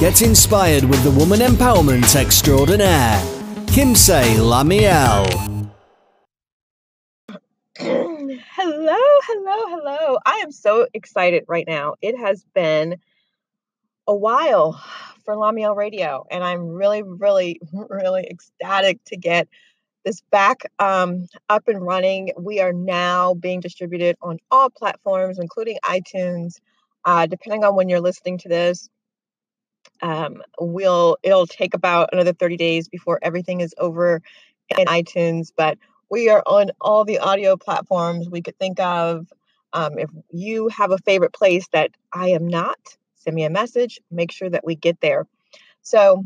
Get inspired with the woman empowerment extraordinaire, Kimsey Lamiel. hello, hello, hello. I am so excited right now. It has been a while for Lamiel Radio, and I'm really, really, really ecstatic to get this back um, up and running. We are now being distributed on all platforms, including iTunes. Uh, depending on when you're listening to this, um, we'll it'll take about another 30 days before everything is over in iTunes. But we are on all the audio platforms we could think of. Um, if you have a favorite place that I am not, send me a message. Make sure that we get there. So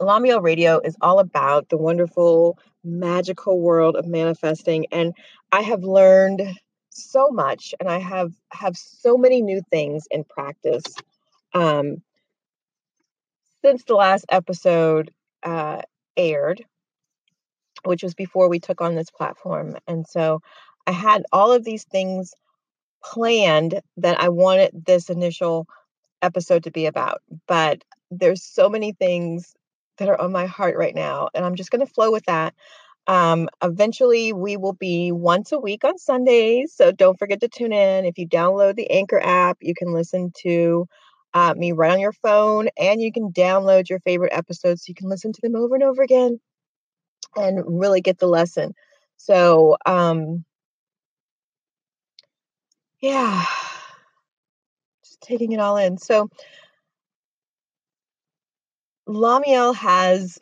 Lamiel Radio is all about the wonderful, magical world of manifesting. And I have learned so much and I have have so many new things in practice. Um, since the last episode uh, aired, which was before we took on this platform. And so I had all of these things planned that I wanted this initial episode to be about. But there's so many things that are on my heart right now. And I'm just going to flow with that. Um, eventually, we will be once a week on Sundays. So don't forget to tune in. If you download the Anchor app, you can listen to uh, me right on your phone and you can download your favorite episodes so you can listen to them over and over again and really get the lesson. So, um, yeah, just taking it all in. So, Lamiel has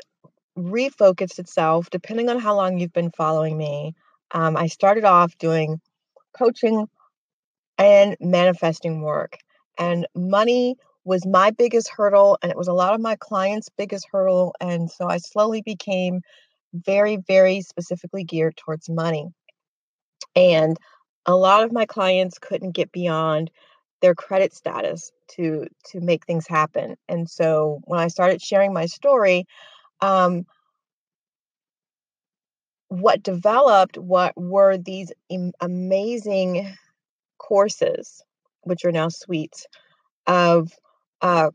refocused itself depending on how long you've been following me. Um, I started off doing coaching and manifesting work, and money was my biggest hurdle, and it was a lot of my clients' biggest hurdle. And so I slowly became very, very specifically geared towards money. And a lot of my clients couldn't get beyond their credit status to to make things happen. And so when I started sharing my story, um, what developed what were these amazing courses, which are now suites of uh,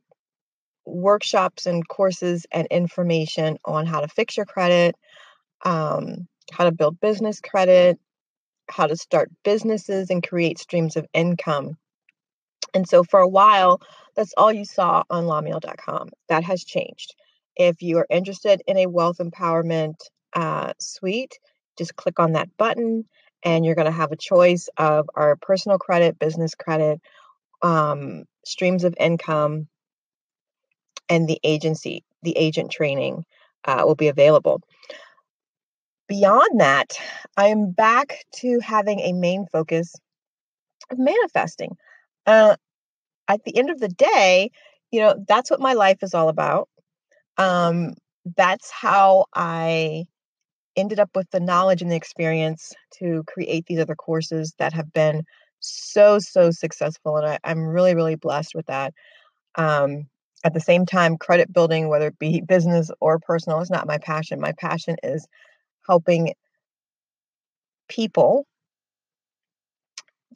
workshops and courses and information on how to fix your credit, um, how to build business credit, how to start businesses and create streams of income. And so for a while, that's all you saw on lamiel.com. That has changed. If you are interested in a wealth empowerment uh, suite, just click on that button and you're going to have a choice of our personal credit, business credit, um, streams of income, and the agency, the agent training uh, will be available. Beyond that, I am back to having a main focus of manifesting. Uh, at the end of the day, you know, that's what my life is all about. Um, that's how I ended up with the knowledge and the experience to create these other courses that have been so, so successful. And I, I'm really, really blessed with that. Um, at the same time, credit building, whether it be business or personal, is not my passion. My passion is helping people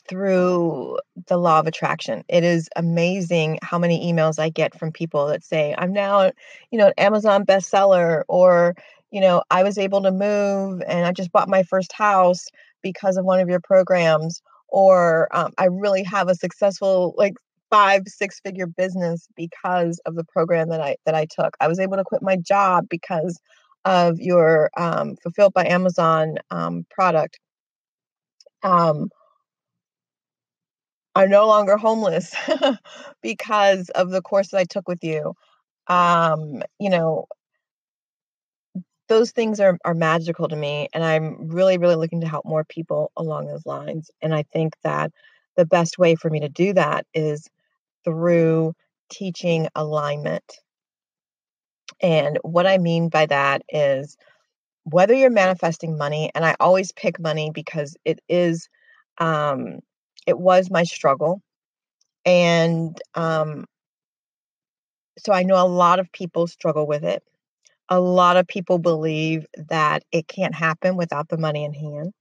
through the law of attraction. It is amazing how many emails I get from people that say, I'm now, you know, an Amazon bestseller, or, you know, I was able to move and I just bought my first house because of one of your programs, or um, I really have a successful, like, five six figure business because of the program that I that I took. I was able to quit my job because of your um, fulfilled by Amazon um, product. Um, are no longer homeless because of the courses I took with you. Um, you know, those things are, are magical to me. And I'm really, really looking to help more people along those lines. And I think that the best way for me to do that is through teaching alignment. And what I mean by that is whether you're manifesting money, and I always pick money because it is um, it was my struggle. And um, so I know a lot of people struggle with it. A lot of people believe that it can't happen without the money in hand.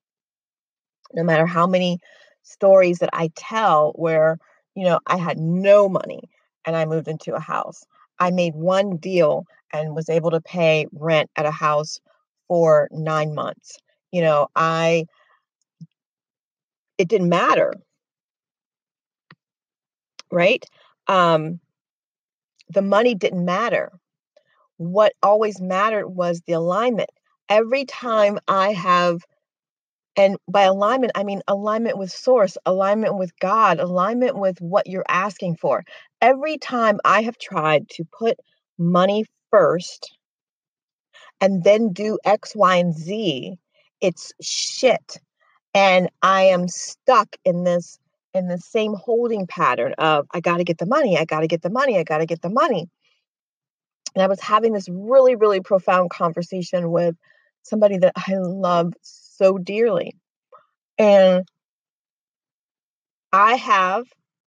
No matter how many stories that I tell where, you know, I had no money and I moved into a house. I made one deal and was able to pay rent at a house for nine months. You know, I, it didn't matter. Right? Um, the money didn't matter. What always mattered was the alignment. Every time I have and by alignment, I mean alignment with source, alignment with God, alignment with what you're asking for. Every time I have tried to put money first and then do X, Y, and Z, it's shit. And I am stuck in this in the same holding pattern of I got to get the money, I got to get the money, I got to get the money. And I was having this really, really profound conversation with somebody that I love so dearly. And I have,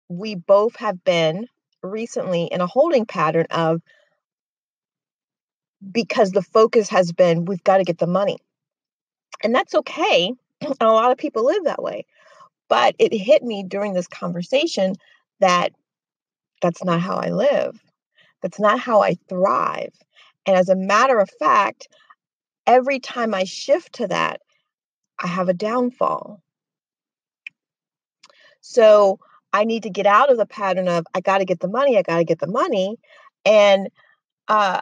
we both have been recently in a holding pattern of because the focus has been we've got to get the money. And that's okay. And a lot of people live that way. But it hit me during this conversation that that's not how I live. That's not how I thrive. And as a matter of fact, every time I shift to that, I have a downfall. So I need to get out of the pattern of I got to get the money, I got to get the money, and uh,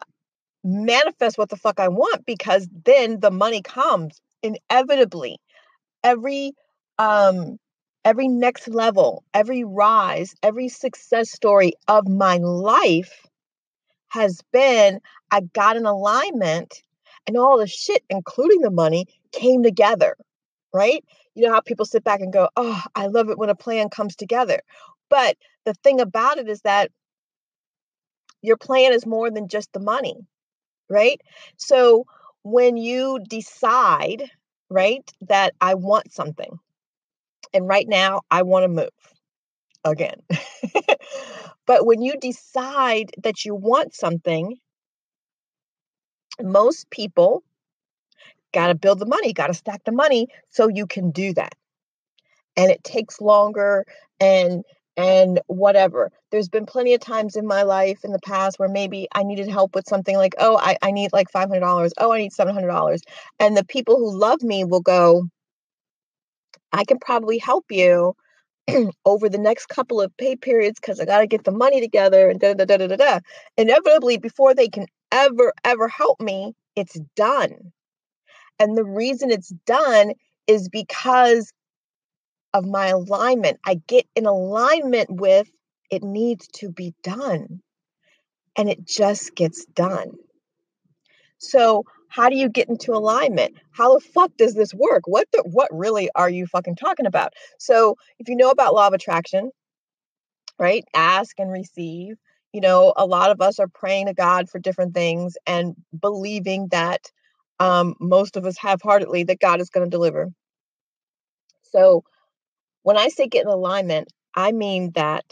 manifest what the fuck I want because then the money comes inevitably. Every um, every next level, every rise, every success story of my life has been I got an alignment and all the shit, including the money, came together, right? You know how people sit back and go, Oh, I love it when a plan comes together. But the thing about it is that your plan is more than just the money, right? So when you decide, right, that I want something, and right now I want to move again. but when you decide that you want something, most people got to build the money, got to stack the money so you can do that. And it takes longer and and whatever. There's been plenty of times in my life in the past where maybe I needed help with something like, oh, I, I need like $500. Oh, I need $700. And the people who love me will go, I can probably help you over the next couple of pay periods because I got to get the money together and da da da da da da. Inevitably, before they can ever, ever help me, it's done. And the reason it's done is because of my alignment. I get in alignment with it needs to be done. And it just gets done. So, how do you get into alignment? How the fuck does this work? What the what really are you fucking talking about? So, if you know about law of attraction, right? Ask and receive. You know, a lot of us are praying to God for different things and believing that um, most of us half heartedly that God is going to deliver. So, when I say get in alignment, I mean that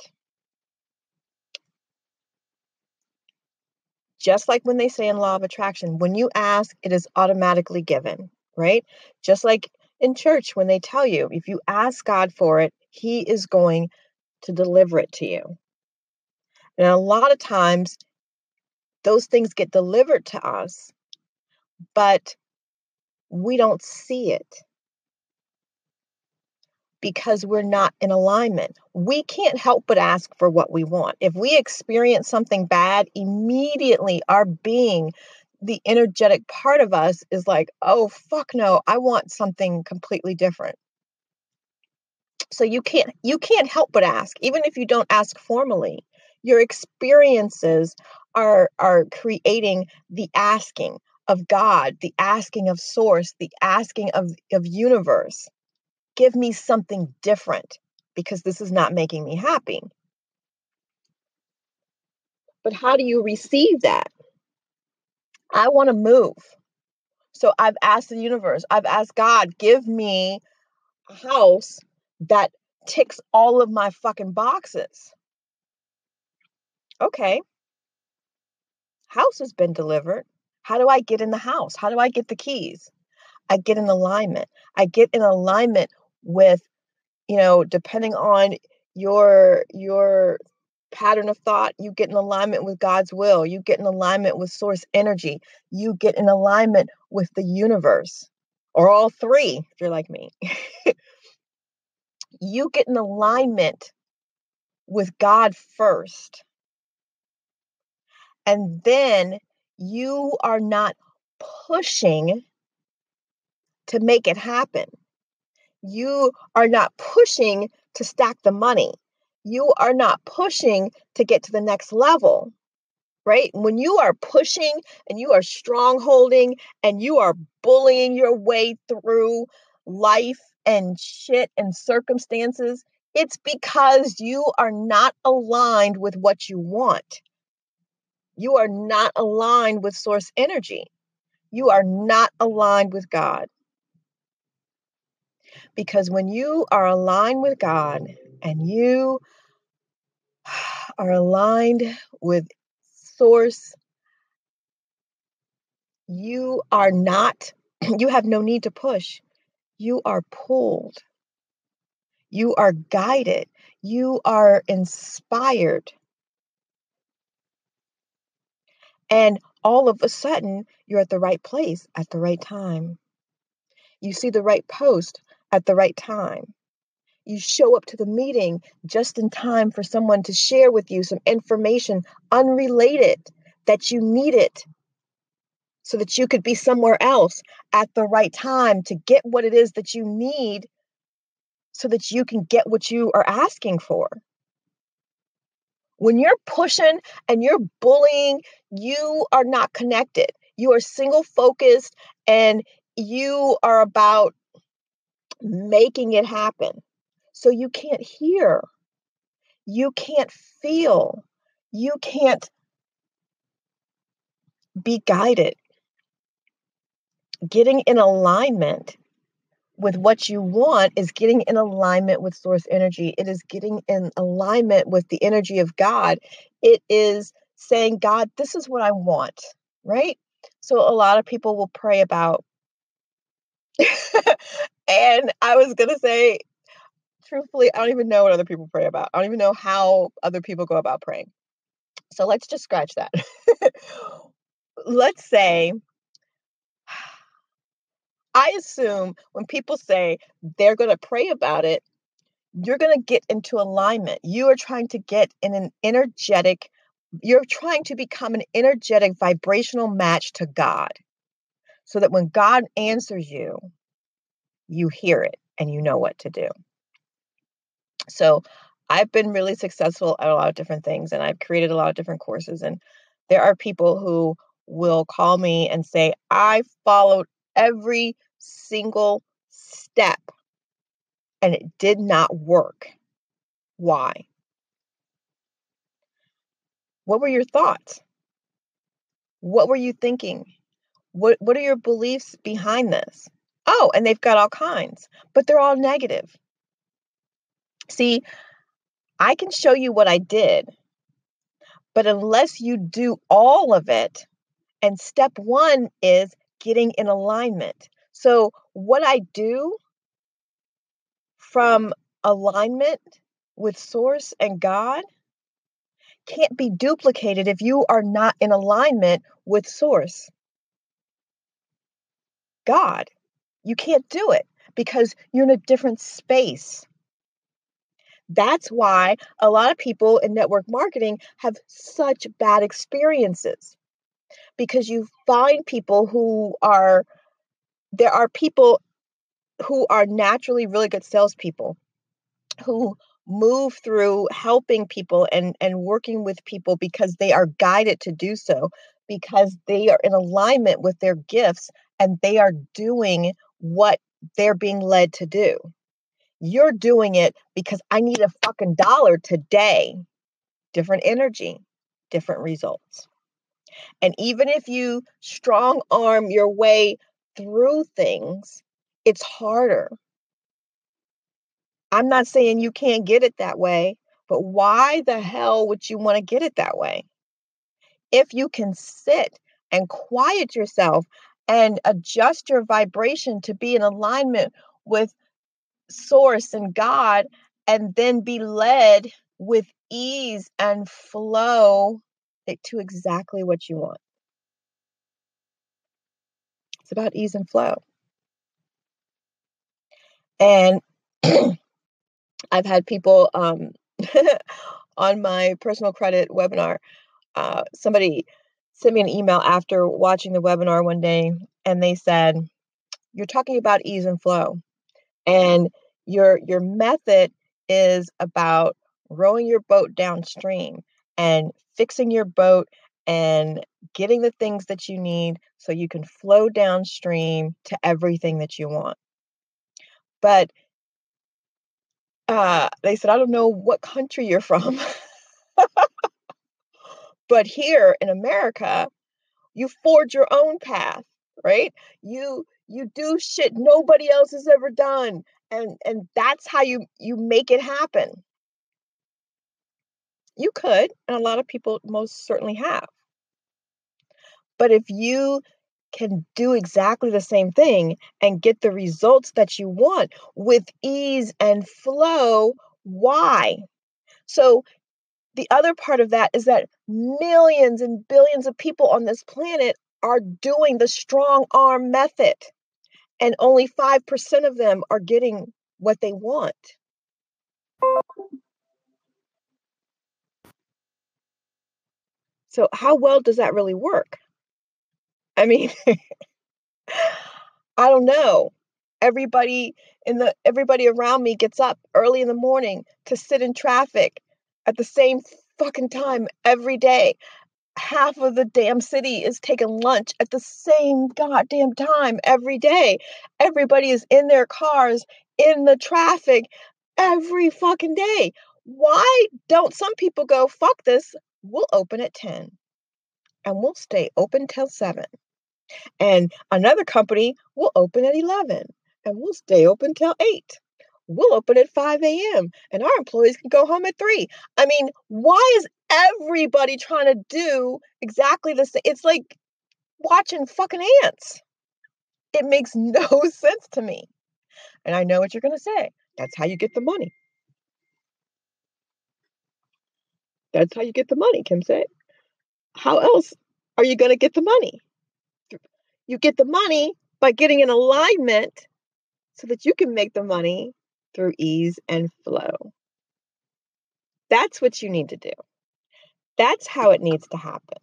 just like when they say in law of attraction, when you ask, it is automatically given, right? Just like in church, when they tell you, if you ask God for it, He is going to deliver it to you. And a lot of times, those things get delivered to us, but we don't see it because we're not in alignment. We can't help but ask for what we want. If we experience something bad, immediately our being, the energetic part of us is like, oh, fuck no, I want something completely different. So you can't you can't help but ask even if you don't ask formally your experiences are are creating the asking of God, the asking of source, the asking of, of universe. Give me something different because this is not making me happy. But how do you receive that? I want to move. So I've asked the universe, I've asked God, give me a house that ticks all of my fucking boxes. Okay. House has been delivered. How do I get in the house? How do I get the keys? I get in alignment. I get in alignment with, you know, depending on your your pattern of thought, you get in alignment with God's will, you get in alignment with source energy, you get in alignment with the universe, or all three, if you're like me. you get in alignment with God first. And then you are not pushing to make it happen. You are not pushing to stack the money. You are not pushing to get to the next level, right? When you are pushing and you are strong holding and you are bullying your way through life and shit and circumstances, it's because you are not aligned with what you want. You are not aligned with source energy. You are not aligned with God. Because when you are aligned with God and you are aligned with source, you are not, you have no need to push. You are pulled. You are guided. You are inspired. And all of a sudden, you're at the right place at the right time. You see the right post at the right time. You show up to the meeting just in time for someone to share with you some information unrelated that you needed so that you could be somewhere else at the right time to get what it is that you need so that you can get what you are asking for. When you're pushing and you're bullying, you are not connected. You are single focused and you are about making it happen. So you can't hear, you can't feel, you can't be guided. Getting in alignment with what you want is getting in alignment with source energy. It is getting in alignment with the energy of God. It is saying, God, this is what I want, right? So a lot of people will pray about. and I was going to say, truthfully, I don't even know what other people pray about. I don't even know how other people go about praying. So let's just scratch that. let's say I assume when people say they're going to pray about it, you're going to get into alignment. You are trying to get in an energetic, you're trying to become an energetic vibrational match to God so that when God answers you, you hear it and you know what to do. So I've been really successful at a lot of different things and I've created a lot of different courses. And there are people who will call me and say, I followed every single step and it did not work. Why? What were your thoughts? What were you thinking? What what are your beliefs behind this? Oh, and they've got all kinds, but they're all negative. See, I can show you what I did, but unless you do all of it, and step 1 is getting in alignment. So, what I do from alignment with Source and God can't be duplicated if you are not in alignment with Source. God. You can't do it because you're in a different space. That's why a lot of people in network marketing have such bad experiences because you find people who are there are people who are naturally really good salespeople who move through helping people and and working with people because they are guided to do so because they are in alignment with their gifts and they are doing what they're being led to do. You're doing it because I need a fucking dollar today. Different energy, different results. And even if you strong arm your way through things, it's harder. I'm not saying you can't get it that way, but why the hell would you want to get it that way? If you can sit and quiet yourself and adjust your vibration to be in alignment with source and God and then be led with ease and flow to exactly what you want. It's about ease and flow. And I've had people um, on my personal credit webinar, uh, somebody sent me an email after watching the webinar one day, and they said, You're talking about ease and flow. And your your method is about rowing your boat downstream and fixing your boat and getting the things that you need so you can flow downstream to everything that you want. But uh, they said, I don't know what country you're from. but here in America, you forge your own path, right? You you do shit nobody else has ever done. And and that's how you you make it happen. You could, and a lot of people most certainly have. But if you can do exactly the same thing and get the results that you want with ease and flow. Why? So, the other part of that is that millions and billions of people on this planet are doing the strong arm method, and only 5% of them are getting what they want. So, how well does that really work? I mean, I don't know. Everybody in the everybody around me gets up early in the morning to sit in traffic at the same fucking time every day. Half of the damn city is taking lunch at the same goddamn time every day. Everybody is in their cars in the traffic every fucking day. Why don't some people go, fuck this, we'll open at 10 and we'll stay open till 7? And another company will open at 11 and we'll stay open till 8. We'll open at 5 a.m. and our employees can go home at 3. I mean, why is everybody trying to do exactly the same? It's like watching fucking ants. It makes no sense to me. And I know what you're going to say. That's how you get the money. That's how you get the money, Kim said. How else are you going to get the money? You get the money by getting in alignment so that you can make the money through ease and flow. That's what you need to do. That's how it needs to happen.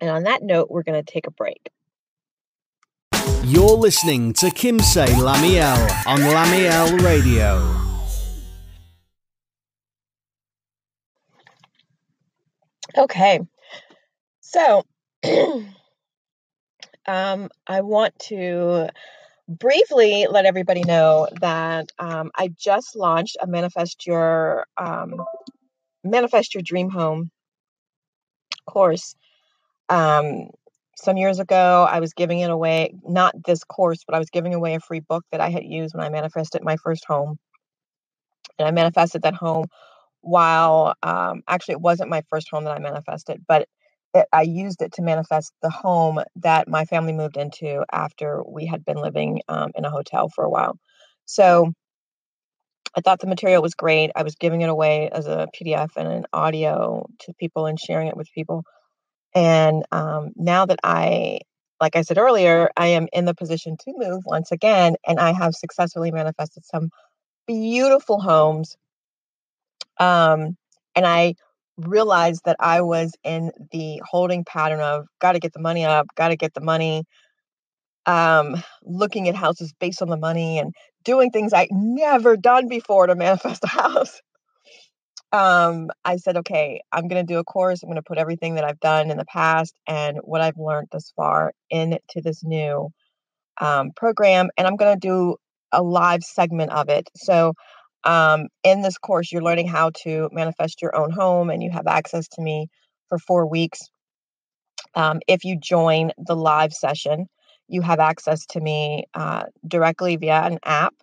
And on that note, we're going to take a break. You're listening to Kimsey Lamiel on Lamiel Radio. Okay. So, um, I want to briefly let everybody know that um, I just launched a manifest your um, manifest your dream home course. Um, some years ago, I was giving it away, not this course, but I was giving away a free book that I had used when I manifested my first home. And I manifested that home while um, actually it wasn't my first home that I manifested, but it, I used it to manifest the home that my family moved into after we had been living um, in a hotel for a while. So I thought the material was great. I was giving it away as a PDF and an audio to people and sharing it with people. And um, now that I, like I said earlier, I am in the position to move once again, and I have successfully manifested some beautiful homes. Um, and I realized that I was in the holding pattern of got to get the money up, got to get the money, um, looking at houses based on the money and doing things I never done before to manifest a house. Um, I said, okay, I'm going to do a course. I'm going to put everything that I've done in the past and what I've learned thus far into this new um, program. And I'm going to do a live segment of it. So um, in this course, you're learning how to manifest your own home, and you have access to me for four weeks. Um, if you join the live session, you have access to me uh, directly via an app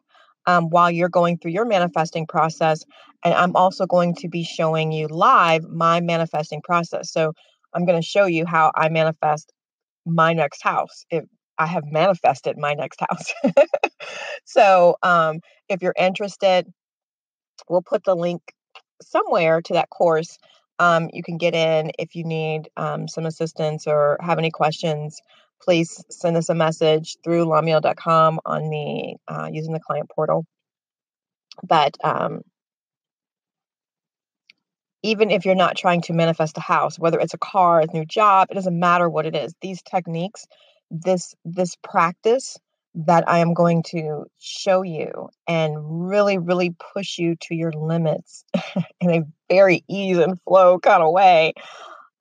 um, while you're going through your manifesting process. And I'm also going to be showing you live my manifesting process. So I'm going to show you how I manifest my next house. If I have manifested my next house. so um, if you're interested, we'll put the link somewhere to that course. Um, you can get in if you need um, some assistance or have any questions. Please send us a message through lamiel.com on the uh, using the client portal. But um, even if you're not trying to manifest a house, whether it's a car, a new job, it doesn't matter what it is. These techniques, this this practice that I am going to show you and really, really push you to your limits in a very ease and flow kind of way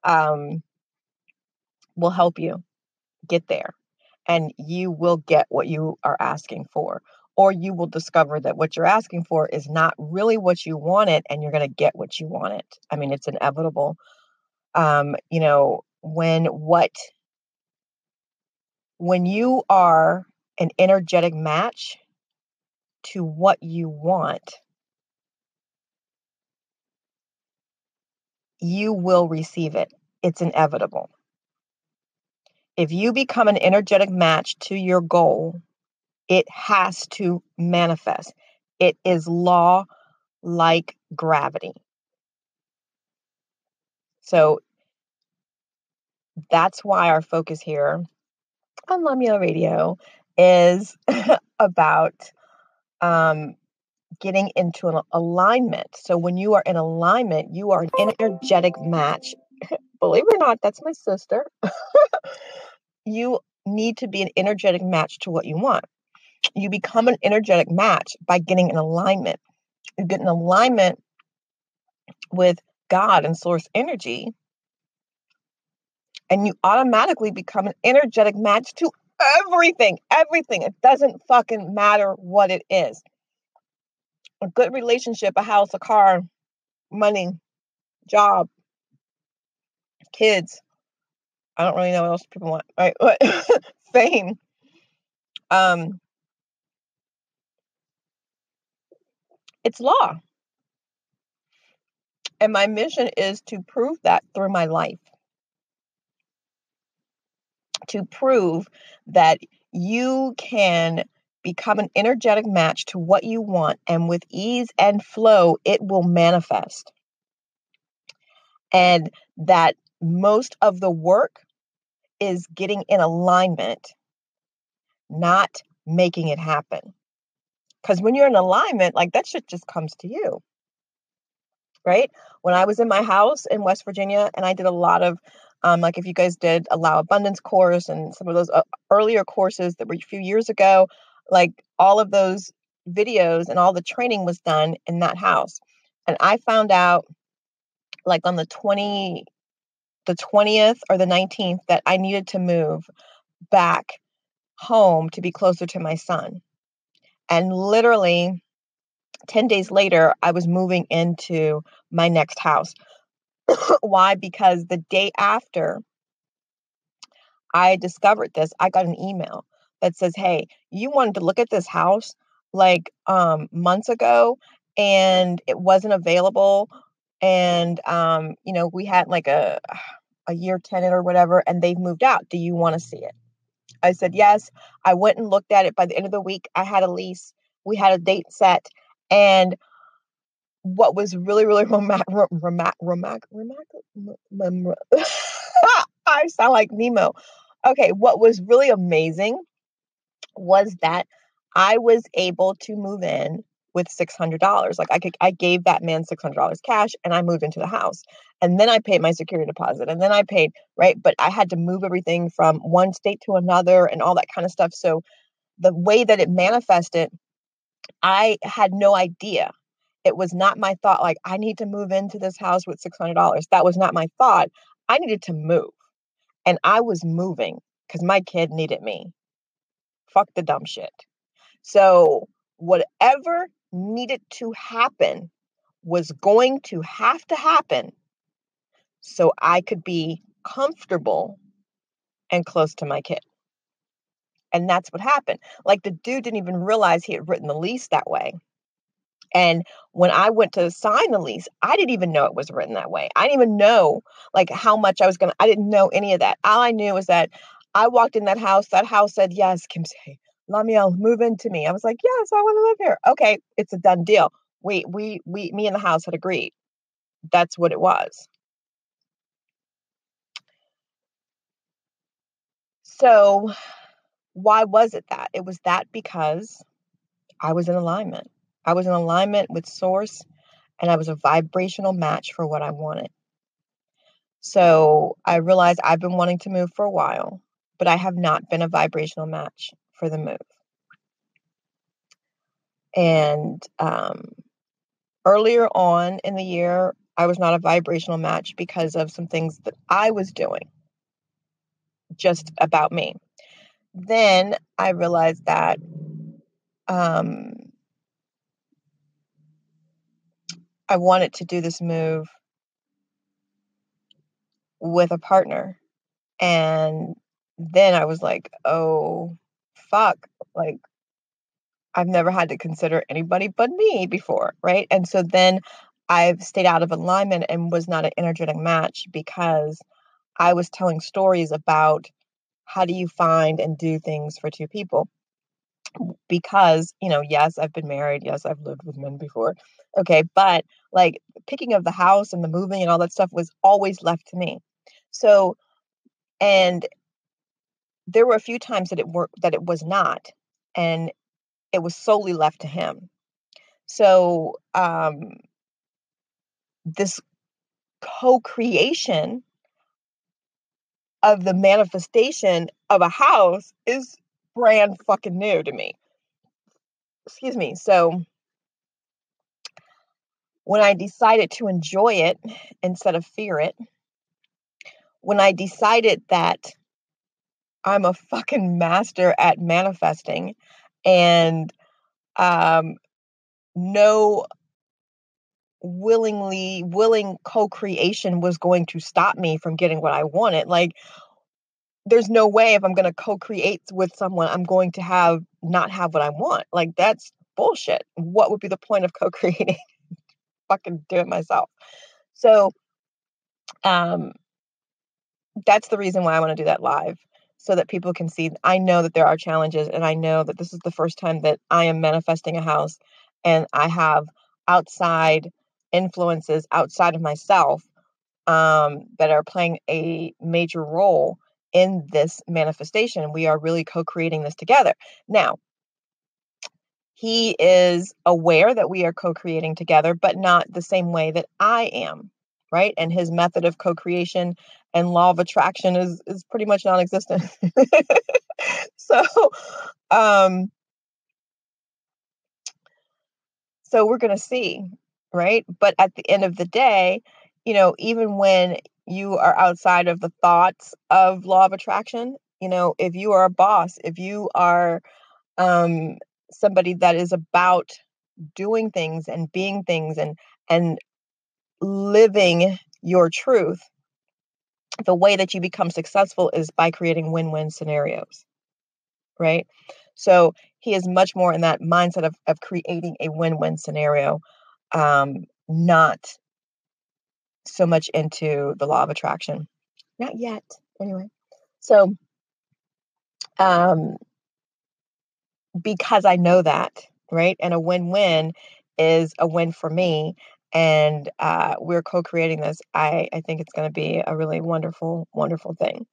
um, will help you get there. And you will get what you are asking for. Or you will discover that what you're asking for is not really what you wanted, and you're going to get what you wanted. I mean, it's inevitable. Um, you know, when what when you are an energetic match to what you want, you will receive it. It's inevitable. If you become an energetic match to your goal, it has to manifest. It is law like gravity. So that's why our focus here on Lamiel Radio is about um, getting into an alignment. So when you are in alignment, you are an energetic match. Believe it or not, that's my sister. you need to be an energetic match to what you want. You become an energetic match by getting an alignment. You get an alignment with God and source energy, and you automatically become an energetic match to everything, everything. It doesn't fucking matter what it is. A good relationship, a house, a car, money, job, kids. I don't really know what else people want, right? Fame. Um, it's law. And my mission is to prove that through my life to prove that you can become an energetic match to what you want, and with ease and flow, it will manifest. And that most of the work is getting in alignment, not making it happen. Because when you're in alignment, like that shit just comes to you. Right? When I was in my house in West Virginia and I did a lot of um, like if you guys did allow abundance course and some of those uh, earlier courses that were a few years ago, like all of those videos and all the training was done in that house. And I found out like on the 20 the 20th or the 19th that I needed to move back home to be closer to my son. And literally 10 days later, I was moving into my next house. Why? Because the day after I discovered this, I got an email that says, Hey, you wanted to look at this house like um, months ago and it wasn't available. And, um, you know, we had like a, a year tenant or whatever, and they've moved out. Do you want to see it? I said, Yes. I went and looked at it. By the end of the week, I had a lease. We had a date set. And what was really, really romantic, romantic, romantic, romantic, I sound like Nemo. Okay, what was really amazing was that I was able to move in with $600. Like I could, I gave that man $600 cash and I moved into the house. And then I paid my security deposit and then I paid, right? But I had to move everything from one state to another and all that kind of stuff. So the way that it manifested, I had no idea it was not my thought, like, I need to move into this house with $600. That was not my thought. I needed to move. And I was moving because my kid needed me. Fuck the dumb shit. So, whatever needed to happen was going to have to happen so I could be comfortable and close to my kid. And that's what happened. Like the dude didn't even realize he had written the lease that way. And when I went to sign the lease, I didn't even know it was written that way. I didn't even know like how much I was gonna, I didn't know any of that. All I knew was that I walked in that house, that house said, Yes, Kim say, Lamiel, move into me. I was like, Yes, I want to live here. Okay, it's a done deal. We we we me and the house had agreed. That's what it was. So why was it that? It was that because I was in alignment. I was in alignment with source and I was a vibrational match for what I wanted. So I realized I've been wanting to move for a while, but I have not been a vibrational match for the move. And um, earlier on in the year, I was not a vibrational match because of some things that I was doing just about me. Then I realized that um, I wanted to do this move with a partner. And then I was like, oh, fuck. Like, I've never had to consider anybody but me before. Right. And so then I've stayed out of alignment and was not an energetic match because I was telling stories about how do you find and do things for two people because you know yes i've been married yes i've lived with men before okay but like picking of the house and the moving and all that stuff was always left to me so, and there were a few times that it worked that it was not, and it was solely left to him. So, um, this co-creation of the manifestation of a house is brand fucking new to me. Excuse me. So when I decided to enjoy it instead of fear it, when I decided that I'm a fucking master at manifesting and um, no willingly willing co-creation was going to stop me from getting what I wanted. Like there's no way if I'm going to co-create with someone I'm going to have not have what I want. Like that's bullshit. What would be the point of co-creating? Fucking do it myself. So um that's the reason why I want to do that live so that people can see. I know that there are challenges, and I know that this is the first time that I am manifesting a house and I have outside influences outside of myself um, that are playing a major role in this manifestation. We are really co creating this together. Now, he is aware that we are co creating together, but not the same way that I am right? And his method of co-creation and law of attraction is is pretty much non-existent. so um so we're going to see, right? But at the end of the day, you know, even when you are outside of the thoughts of law of attraction, you know, if you are a boss, if you are um somebody that is about doing things and being things and and living your truth, the way that you become successful is by creating win win scenarios, right? So he is much more in that mindset of, of creating a win win scenario, um, not so much into the law of attraction. Not yet, anyway. So, um, because I know that, right? And a win win is a win for me and uh, we're co-creating this i i think it's going to be a really wonderful wonderful thing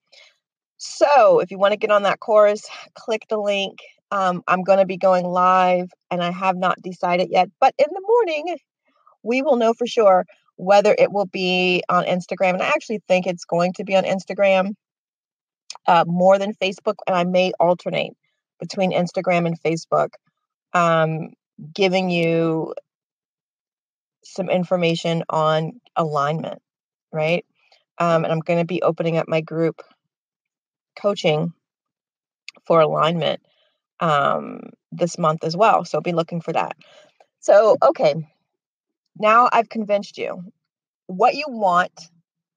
so if you want to get on that course click the link um, i'm going to be going live and i have not decided yet but in the morning we will know for sure whether it will be on instagram and i actually think it's going to be on instagram uh, more than facebook and i may alternate between instagram and facebook um, giving you some information on alignment, right? Um, and I'm going to be opening up my group coaching for alignment um, this month as well. So be looking for that. So, okay, now I've convinced you. What you want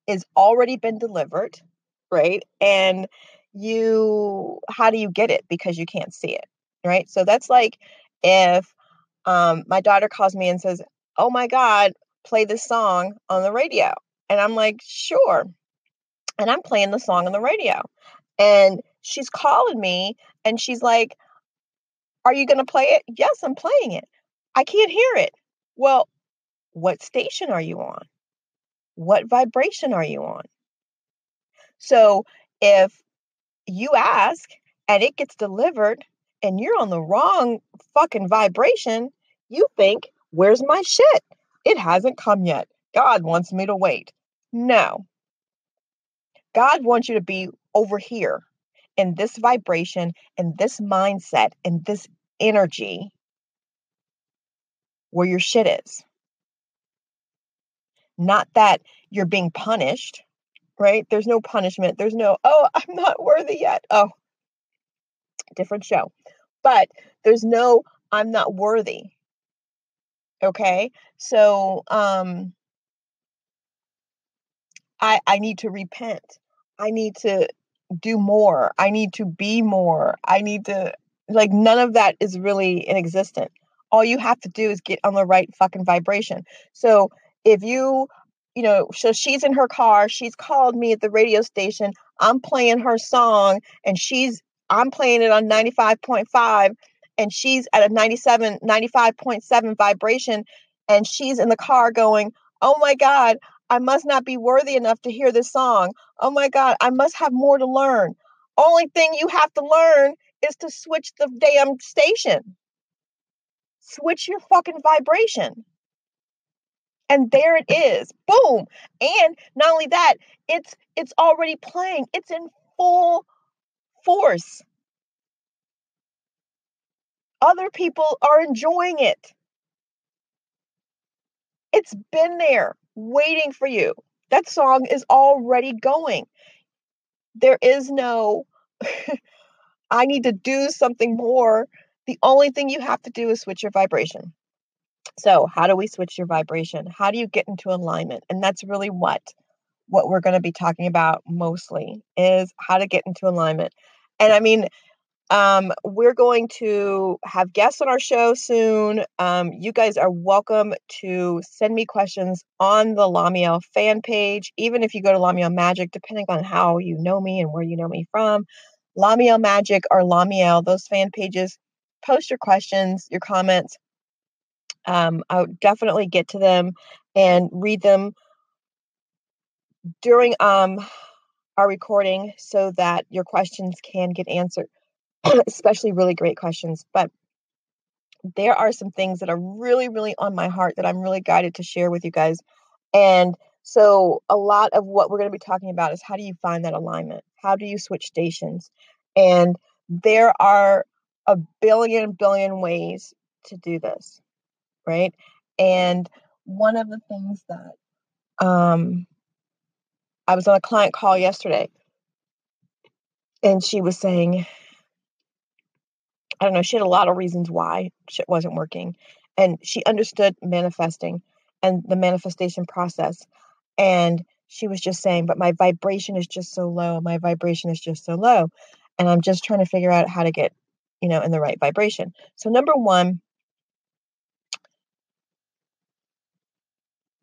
is already been delivered, right? And you, how do you get it? Because you can't see it, right? So that's like if um, my daughter calls me and says, oh my God, play this song on the radio. And I'm like, sure. And I'm playing the song on the radio. And she's calling me and she's like, Are you going to play it? Yes, I'm playing it. I can't hear it. Well, what station are you on? What vibration are you on? So if you ask and it gets delivered and you're on the wrong fucking vibration, you think, where's my shit? It hasn't come yet. God wants me to wait. No. God wants you to be over here in this vibration, in this mindset, in this energy where your shit is. Not that you're being punished, right? There's no punishment. There's no, oh, I'm not worthy yet. Oh, different show. But there's no, I'm not worthy. Okay. So, um, I, I need to repent. I need to do more. I need to be more. I need to, like, none of that is really in existence. All you have to do is get on the right fucking vibration. So if you, you know, so she's in her car, she's called me at the radio station, I'm playing her song, and she's, I'm playing it on 95.5, and she's at a 97, 95.7 vibration, and she's in the car going, oh my God, I must not be worthy enough to hear this song. Oh my God, I must have more to learn. Only thing you have to learn is to switch the damn station. Switch your fucking vibration. And there it is. Boom. And not only that, it's it's already playing. It's in full force. Other people are enjoying it. It's been there waiting for you. That song is already going. There is no, I need to do something more. The only thing you have to do is switch your vibration. So, how do we switch your vibration? How do you get into alignment? And that's really what what we're going to be talking about mostly is how to get into alignment. And I mean, um, we're going to have guests on our show soon. Um, you guys are welcome to send me questions on the Lamiel fan page, even if you go to Lamiel Magic, depending on how you know me and where you know me from. Lamiel Magic or Lamiel, those fan pages, post your questions, your comments. Um, I'll definitely get to them and read them during um, our recording so that your questions can get answered. especially really great questions. But there are some things that are really, really on my heart that I'm really guided to share with you guys. And so, a lot of what we're going to be talking about is how do you find that alignment? How do you switch stations? And there are a billion, billion ways to do this, right? And one of the things that um, I was on a client call yesterday, and she was saying, I don't know, she had a lot of reasons why shit wasn't working. And she understood manifesting and the manifestation process. And she was just saying, but my vibration is just so low. My vibration is just so low. And I'm just trying to figure out how to get, you know, in the right vibration. So, number one,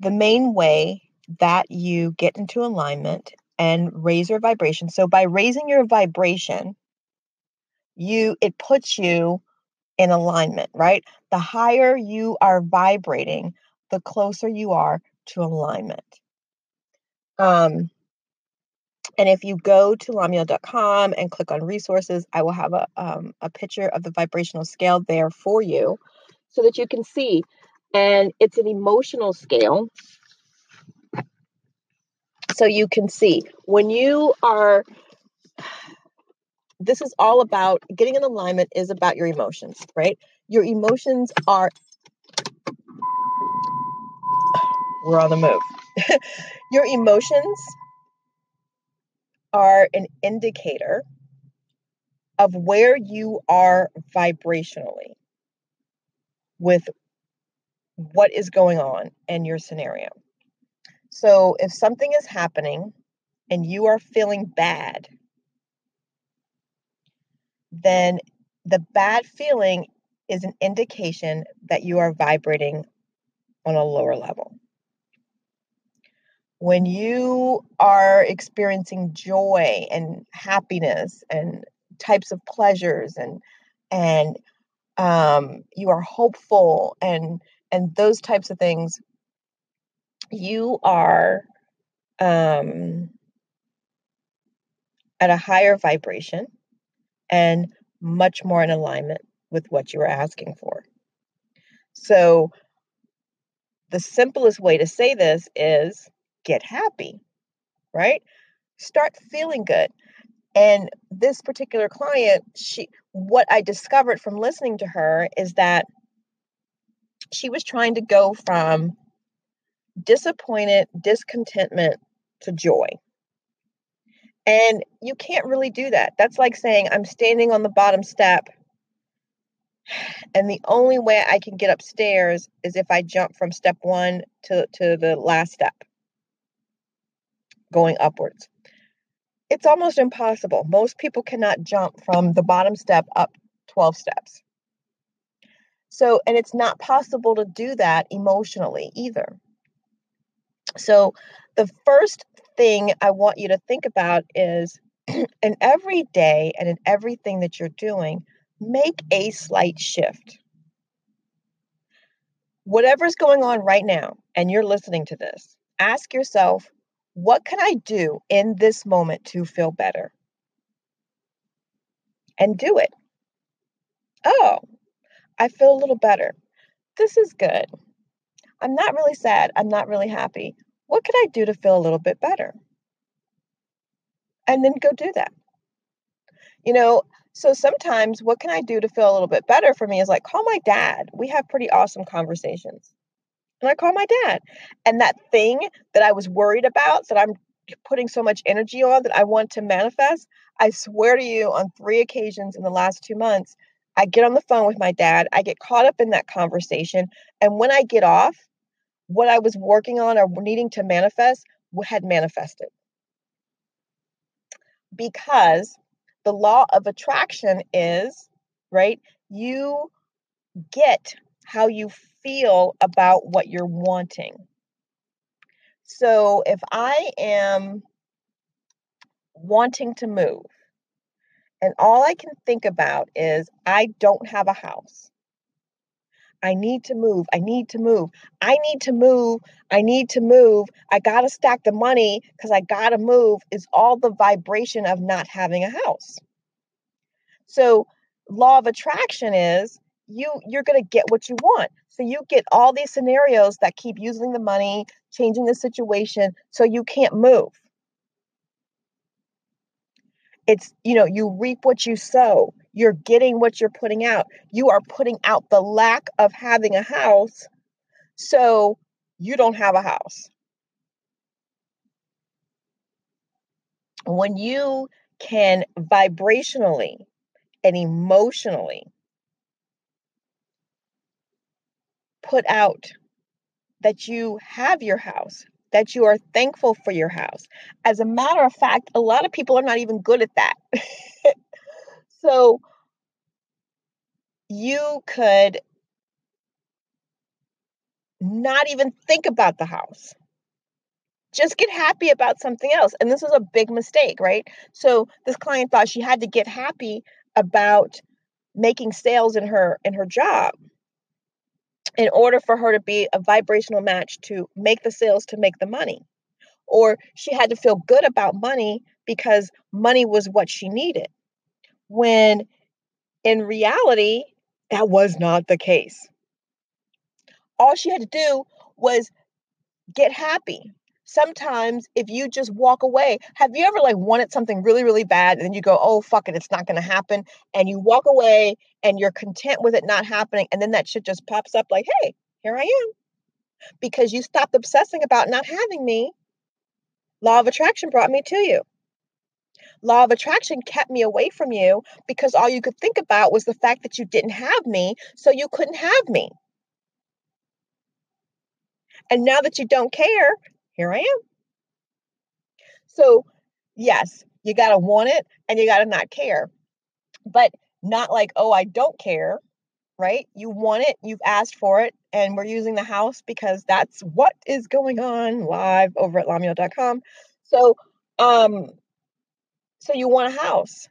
the main way that you get into alignment and raise your vibration. So, by raising your vibration, you it puts you in alignment, right? The higher you are vibrating, the closer you are to alignment. Um, and if you go to lamiel.com and click on resources, I will have a, um, a picture of the vibrational scale there for you so that you can see. And it's an emotional scale. So you can see when you are this is all about getting in alignment is about your emotions, right? Your emotions are we're on the move. your emotions are an indicator of where you are vibrationally with what is going on in your scenario. So if something is happening and you are feeling bad, then the bad feeling is an indication that you are vibrating on a lower level. When you are experiencing joy and happiness and types of pleasures and and um, you are hopeful and and those types of things, you are um, at a higher vibration and much more in alignment with what you were asking for. So, the simplest way to say this is get happy, right? Start feeling good. And this particular client, she what I discovered from listening to her is that she was trying to go from disappointed, discontentment to joy. And you can't really do that. That's like saying, I'm standing on the bottom step, and the only way I can get upstairs is if I jump from step one to, to the last step, going upwards. It's almost impossible. Most people cannot jump from the bottom step up 12 steps. So, and it's not possible to do that emotionally either. So, the first thing I want you to think about is in every day and in everything that you're doing, make a slight shift. Whatever's going on right now, and you're listening to this, ask yourself, what can I do in this moment to feel better? And do it. Oh, I feel a little better. This is good. I'm not really sad. I'm not really happy. What can I do to feel a little bit better? And then go do that. You know, so sometimes what can I do to feel a little bit better for me is like call my dad. We have pretty awesome conversations. And I call my dad. And that thing that I was worried about that I'm putting so much energy on that I want to manifest, I swear to you on three occasions in the last 2 months, I get on the phone with my dad, I get caught up in that conversation, and when I get off, what I was working on or needing to manifest had manifested. Because the law of attraction is, right? You get how you feel about what you're wanting. So if I am wanting to move, and all I can think about is I don't have a house. I need to move. I need to move. I need to move. I need to move. I got to stack the money because I got to move is all the vibration of not having a house. So, law of attraction is you you're going to get what you want. So you get all these scenarios that keep using the money, changing the situation so you can't move it's you know you reap what you sow. You're getting what you're putting out. You are putting out the lack of having a house so you don't have a house. When you can vibrationally and emotionally put out that you have your house that you are thankful for your house. As a matter of fact, a lot of people are not even good at that. so you could not even think about the house. Just get happy about something else. And this was a big mistake, right? So this client thought she had to get happy about making sales in her in her job in order for her to be a vibrational match to make the sales to make the money. Or she had to feel good about money because money was what she needed. When in reality, that was not the case. All she had to do was get happy, sometimes if you just walk away, have you ever like wanted something really, really bad and then you go, oh, fuck it, it's not going to happen. And you walk away and you're content with it not happening. And then that shit just pops up like, hey, here I am. Because you stopped obsessing about not having me. Law of attraction brought me to you. Law of attraction kept me away from you because all you could think about was the fact that you didn't have me, so you couldn't have me. And now that you don't care, here I am. So, yes, you got to want it and you got to not care. But not like, oh, I don't care, right? You want it, you've asked for it, and we're using the house because that's what is going on live over at lamiel.com. So, um, so you want a house.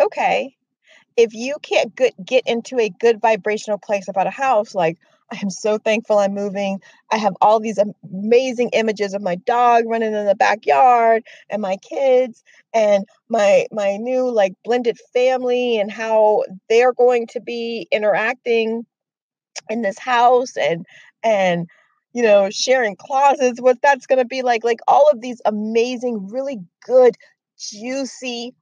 Okay. if you can't get, get into a good vibrational place about a house, like I am so thankful I'm moving. I have all these amazing images of my dog running in the backyard and my kids and my my new like blended family and how they're going to be interacting in this house and and you know sharing closets what that's going to be like like all of these amazing really good juicy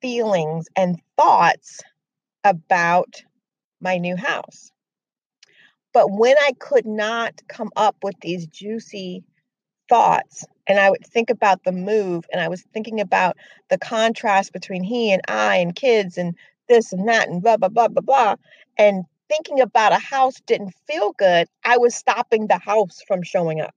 feelings and thoughts about my new house but when I could not come up with these juicy thoughts, and I would think about the move, and I was thinking about the contrast between he and I and kids and this and that and blah, blah, blah, blah, blah, and thinking about a house didn't feel good, I was stopping the house from showing up.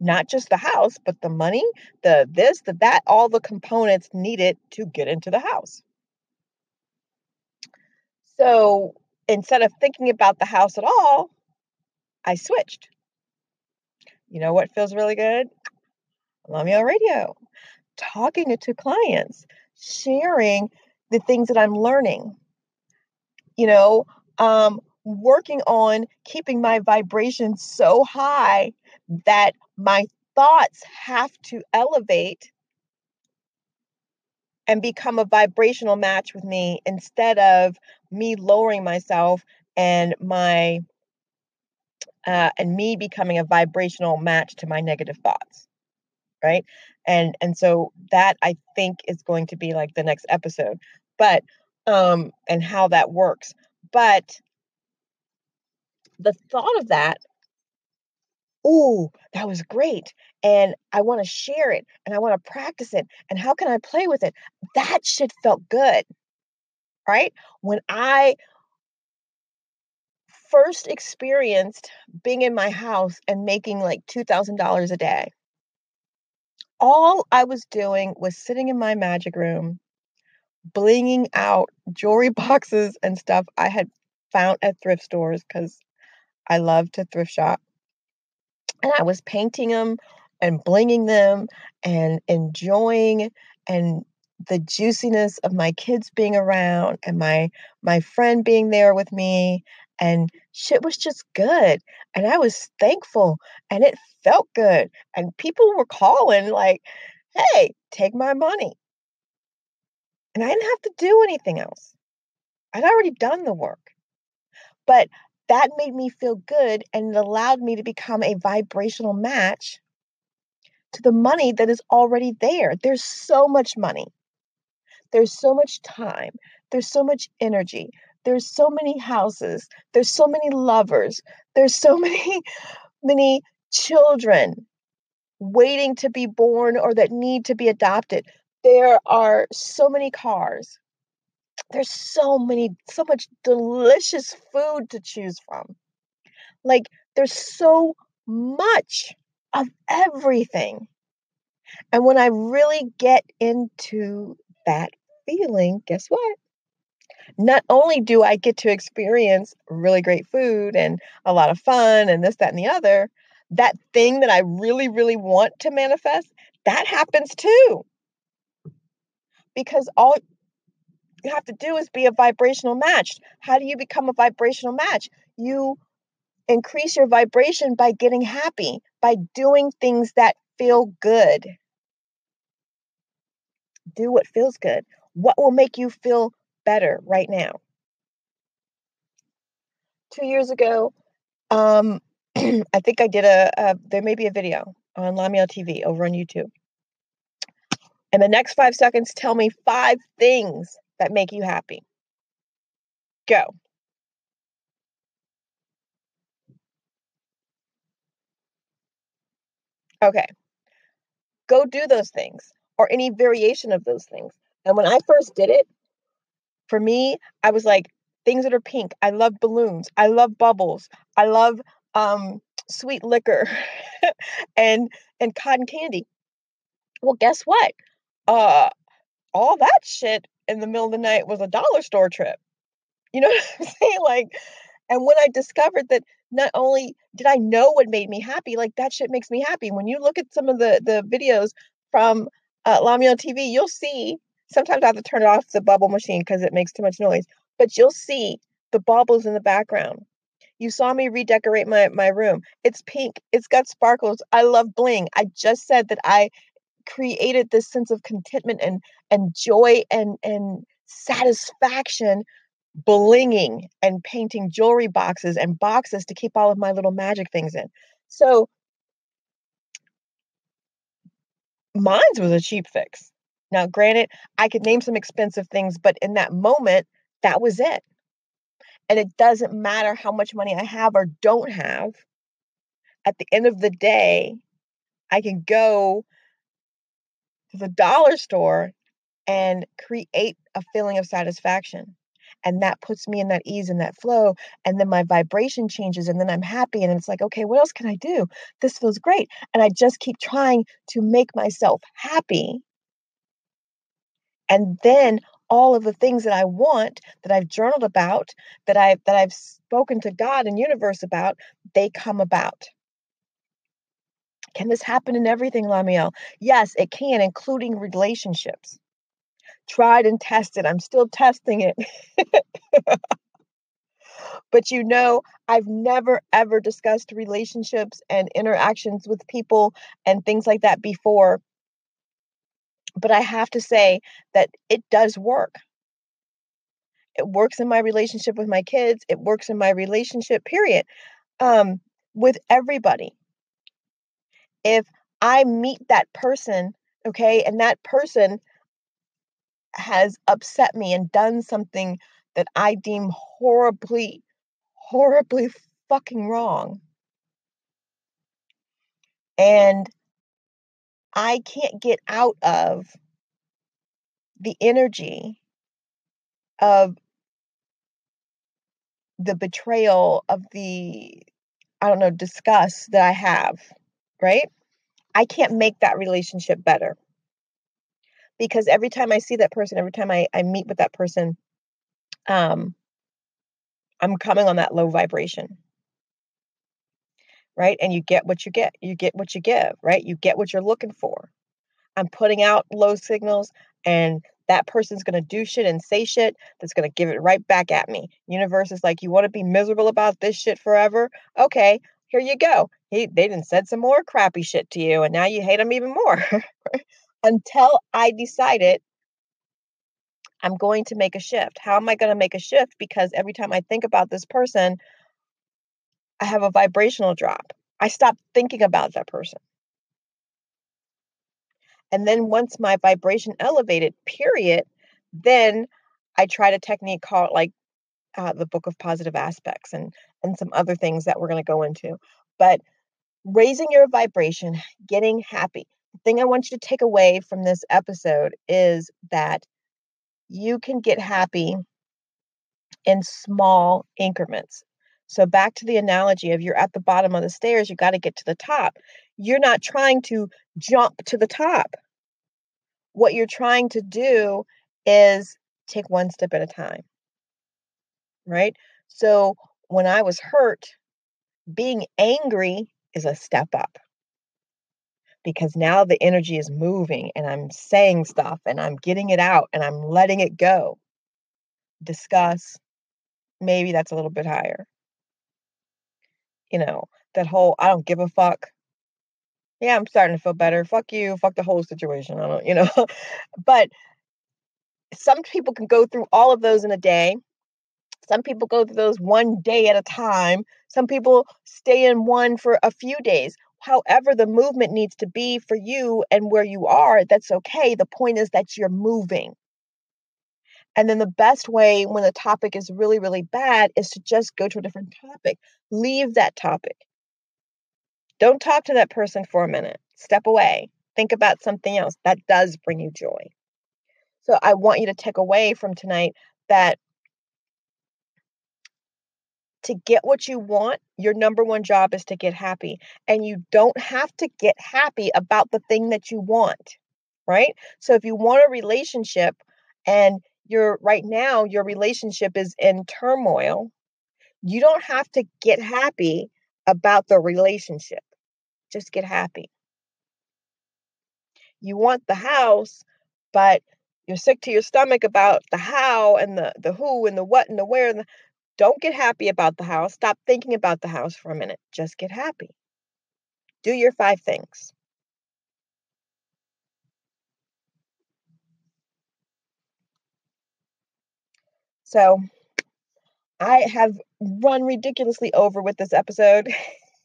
Not just the house, but the money, the this, the that, all the components needed to get into the house. So instead of thinking about the house at all, I switched. You know what feels really good? Lamiel Radio, talking to clients, sharing the things that I'm learning. You know, um, working on keeping my vibration so high that my thoughts have to elevate and become a vibrational match with me instead of me lowering myself and my uh, and me becoming a vibrational match to my negative thoughts right and and so that i think is going to be like the next episode but um and how that works but the thought of that oh, that was great. And I want to share it and I want to practice it. And how can I play with it? That shit felt good. Right? When I first experienced being in my house and making like $2,000 a day, all I was doing was sitting in my magic room, blinging out jewelry boxes and stuff I had found at thrift stores because I love to thrift shop and I was painting them and blinging them and enjoying and the juiciness of my kids being around and my my friend being there with me and shit was just good and I was thankful and it felt good and people were calling like hey take my money. And I didn't have to do anything else. I'd already done the work. But that made me feel good and it allowed me to become a vibrational match to the money that is already there. There's so much money. There's so much time. There's so much energy. There's so many houses. There's so many lovers. There's so many, many children waiting to be born or that need to be adopted. There are so many cars there's so many so much delicious food to choose from like there's so much of everything and when i really get into that feeling guess what not only do i get to experience really great food and a lot of fun and this that and the other that thing that i really really want to manifest that happens too because all you have to do is be a vibrational match. How do you become a vibrational match? You increase your vibration by getting happy, by doing things that feel good. Do what feels good. What will make you feel better right now? Two years ago, um, I think I did a, a, there may be a video on Lamiel TV over on YouTube. In the next five seconds, tell me five things that make you happy. Go. Okay. Go do those things or any variation of those things. And when I first did it, for me, I was like, things that are pink. I love balloons. I love bubbles. I love um, sweet liquor and and cotton candy. Well, guess what? Uh, all that shit in the middle of the night was a dollar store trip. You know what I'm saying? Like, and when I discovered that not only did I know what made me happy, like that shit makes me happy. When you look at some of the the videos from uh, Lamiel TV, you'll see Sometimes I have to turn it off the bubble machine because it makes too much noise. But you'll see the bubbles in the background. You saw me redecorate my, my room. It's pink. It's got sparkles. I love bling. I just said that I created this sense of contentment and and joy and and satisfaction blinging and painting jewelry boxes and boxes to keep all of my little magic things in. So mine's was a cheap fix. Now, granted, I could name some expensive things, but in that moment, that was it. And it doesn't matter how much money I have or don't have. At the end of the day, I can go to the dollar store and create a feeling of satisfaction. And that puts me in that ease and that flow. And then my vibration changes, and then I'm happy. And it's like, okay, what else can I do? This feels great. And I just keep trying to make myself happy. And then all of the things that I want that I've journaled about, that I that I've spoken to God and universe about, they come about. Can this happen in everything, Lamiel? Yes, it can, including relationships. Tried and tested. I'm still testing it. but you know, I've never ever discussed relationships and interactions with people and things like that before. But I have to say that it does work. It works in my relationship with my kids. It works in my relationship, period, um, with everybody if I meet that person, okay, and that person has upset me and done something that I deem horribly, horribly fucking wrong. And I can't get out of the energy of the betrayal of the, I don't know, disgust that I have right? I can't make that relationship better. Because every time I see that person, every time I, I meet with that person, um, I'm coming on that low vibration. Right. And you get what you get. You get what you give, right? You get what you're looking for. I'm putting out low signals and that person's going to do shit and say shit that's going to give it right back at me. Universe is like, you want to be miserable about this shit forever? Okay, here you go. He, they didn't said some more crappy shit to you, and now you hate them even more. Until I decided I'm going to make a shift. How am I going to make a shift? Because every time I think about this person, I have a vibrational drop. I stop thinking about that person. And then once my vibration elevated, period, then I tried a technique called like uh, the book of positive aspects and and some other things that we're going to go into. But raising your vibration, getting happy. The thing I want you to take away from this episode is that you can get happy in small increments. So, back to the analogy of you're at the bottom of the stairs, you got to get to the top. You're not trying to jump to the top. What you're trying to do is take one step at a time. Right? So, when I was hurt, being angry is a step up because now the energy is moving and I'm saying stuff and I'm getting it out and I'm letting it go. Discuss, maybe that's a little bit higher. You know, that whole I don't give a fuck. Yeah, I'm starting to feel better. Fuck you. Fuck the whole situation. I don't, you know. but some people can go through all of those in a day some people go through those one day at a time. Some people stay in one for a few days. However, the movement needs to be for you and where you are, that's okay. The point is that you're moving. And then the best way when the topic is really, really bad is to just go to a different topic. Leave that topic. Don't talk to that person for a minute. Step away. Think about something else. That does bring you joy. So I want you to take away from tonight that to get what you want, your number one job is to get happy. And you don't have to get happy about the thing that you want, right? So if you want a relationship and you're right now, your relationship is in turmoil, you don't have to get happy about the relationship. Just get happy. You want the house, but you're sick to your stomach about the how and the the who and the what and the where and the, don't get happy about the house. Stop thinking about the house for a minute. Just get happy. Do your five things. So I have run ridiculously over with this episode.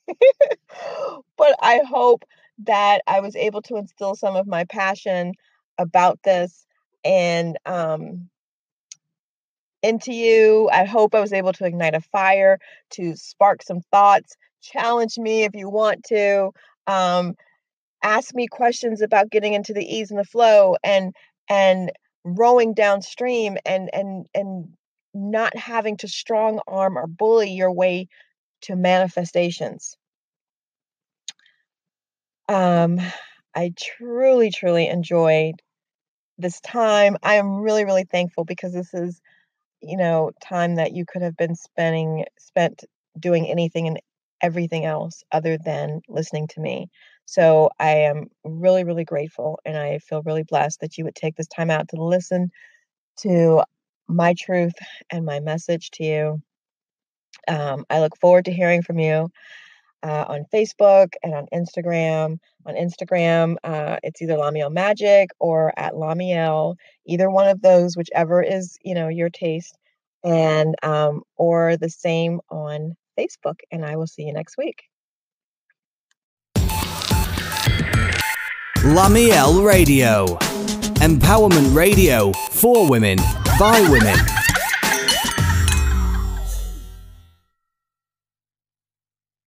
but I hope that I was able to instill some of my passion about this and um, into you. I hope I was able to ignite a fire, to spark some thoughts. Challenge me if you want to. Um, ask me questions about getting into the ease and the flow and and rowing downstream and and and not having to strong arm or bully your way to manifestations. Um, I truly, truly enjoyed this time. I am really, really thankful because this is, you know, time that you could have been spending spent doing anything and everything else other than listening to me. So I am really, really grateful and I feel really blessed that you would take this time out to listen to my truth and my message to you. Um, I look forward to hearing from you uh, on Facebook and on Instagram. On Instagram, uh, it's either Lamiel Magic or at Lamiel, either one of those, whichever is you know your taste, and um, or the same on Facebook. And I will see you next week. Lamiel Radio, empowerment radio for women by women.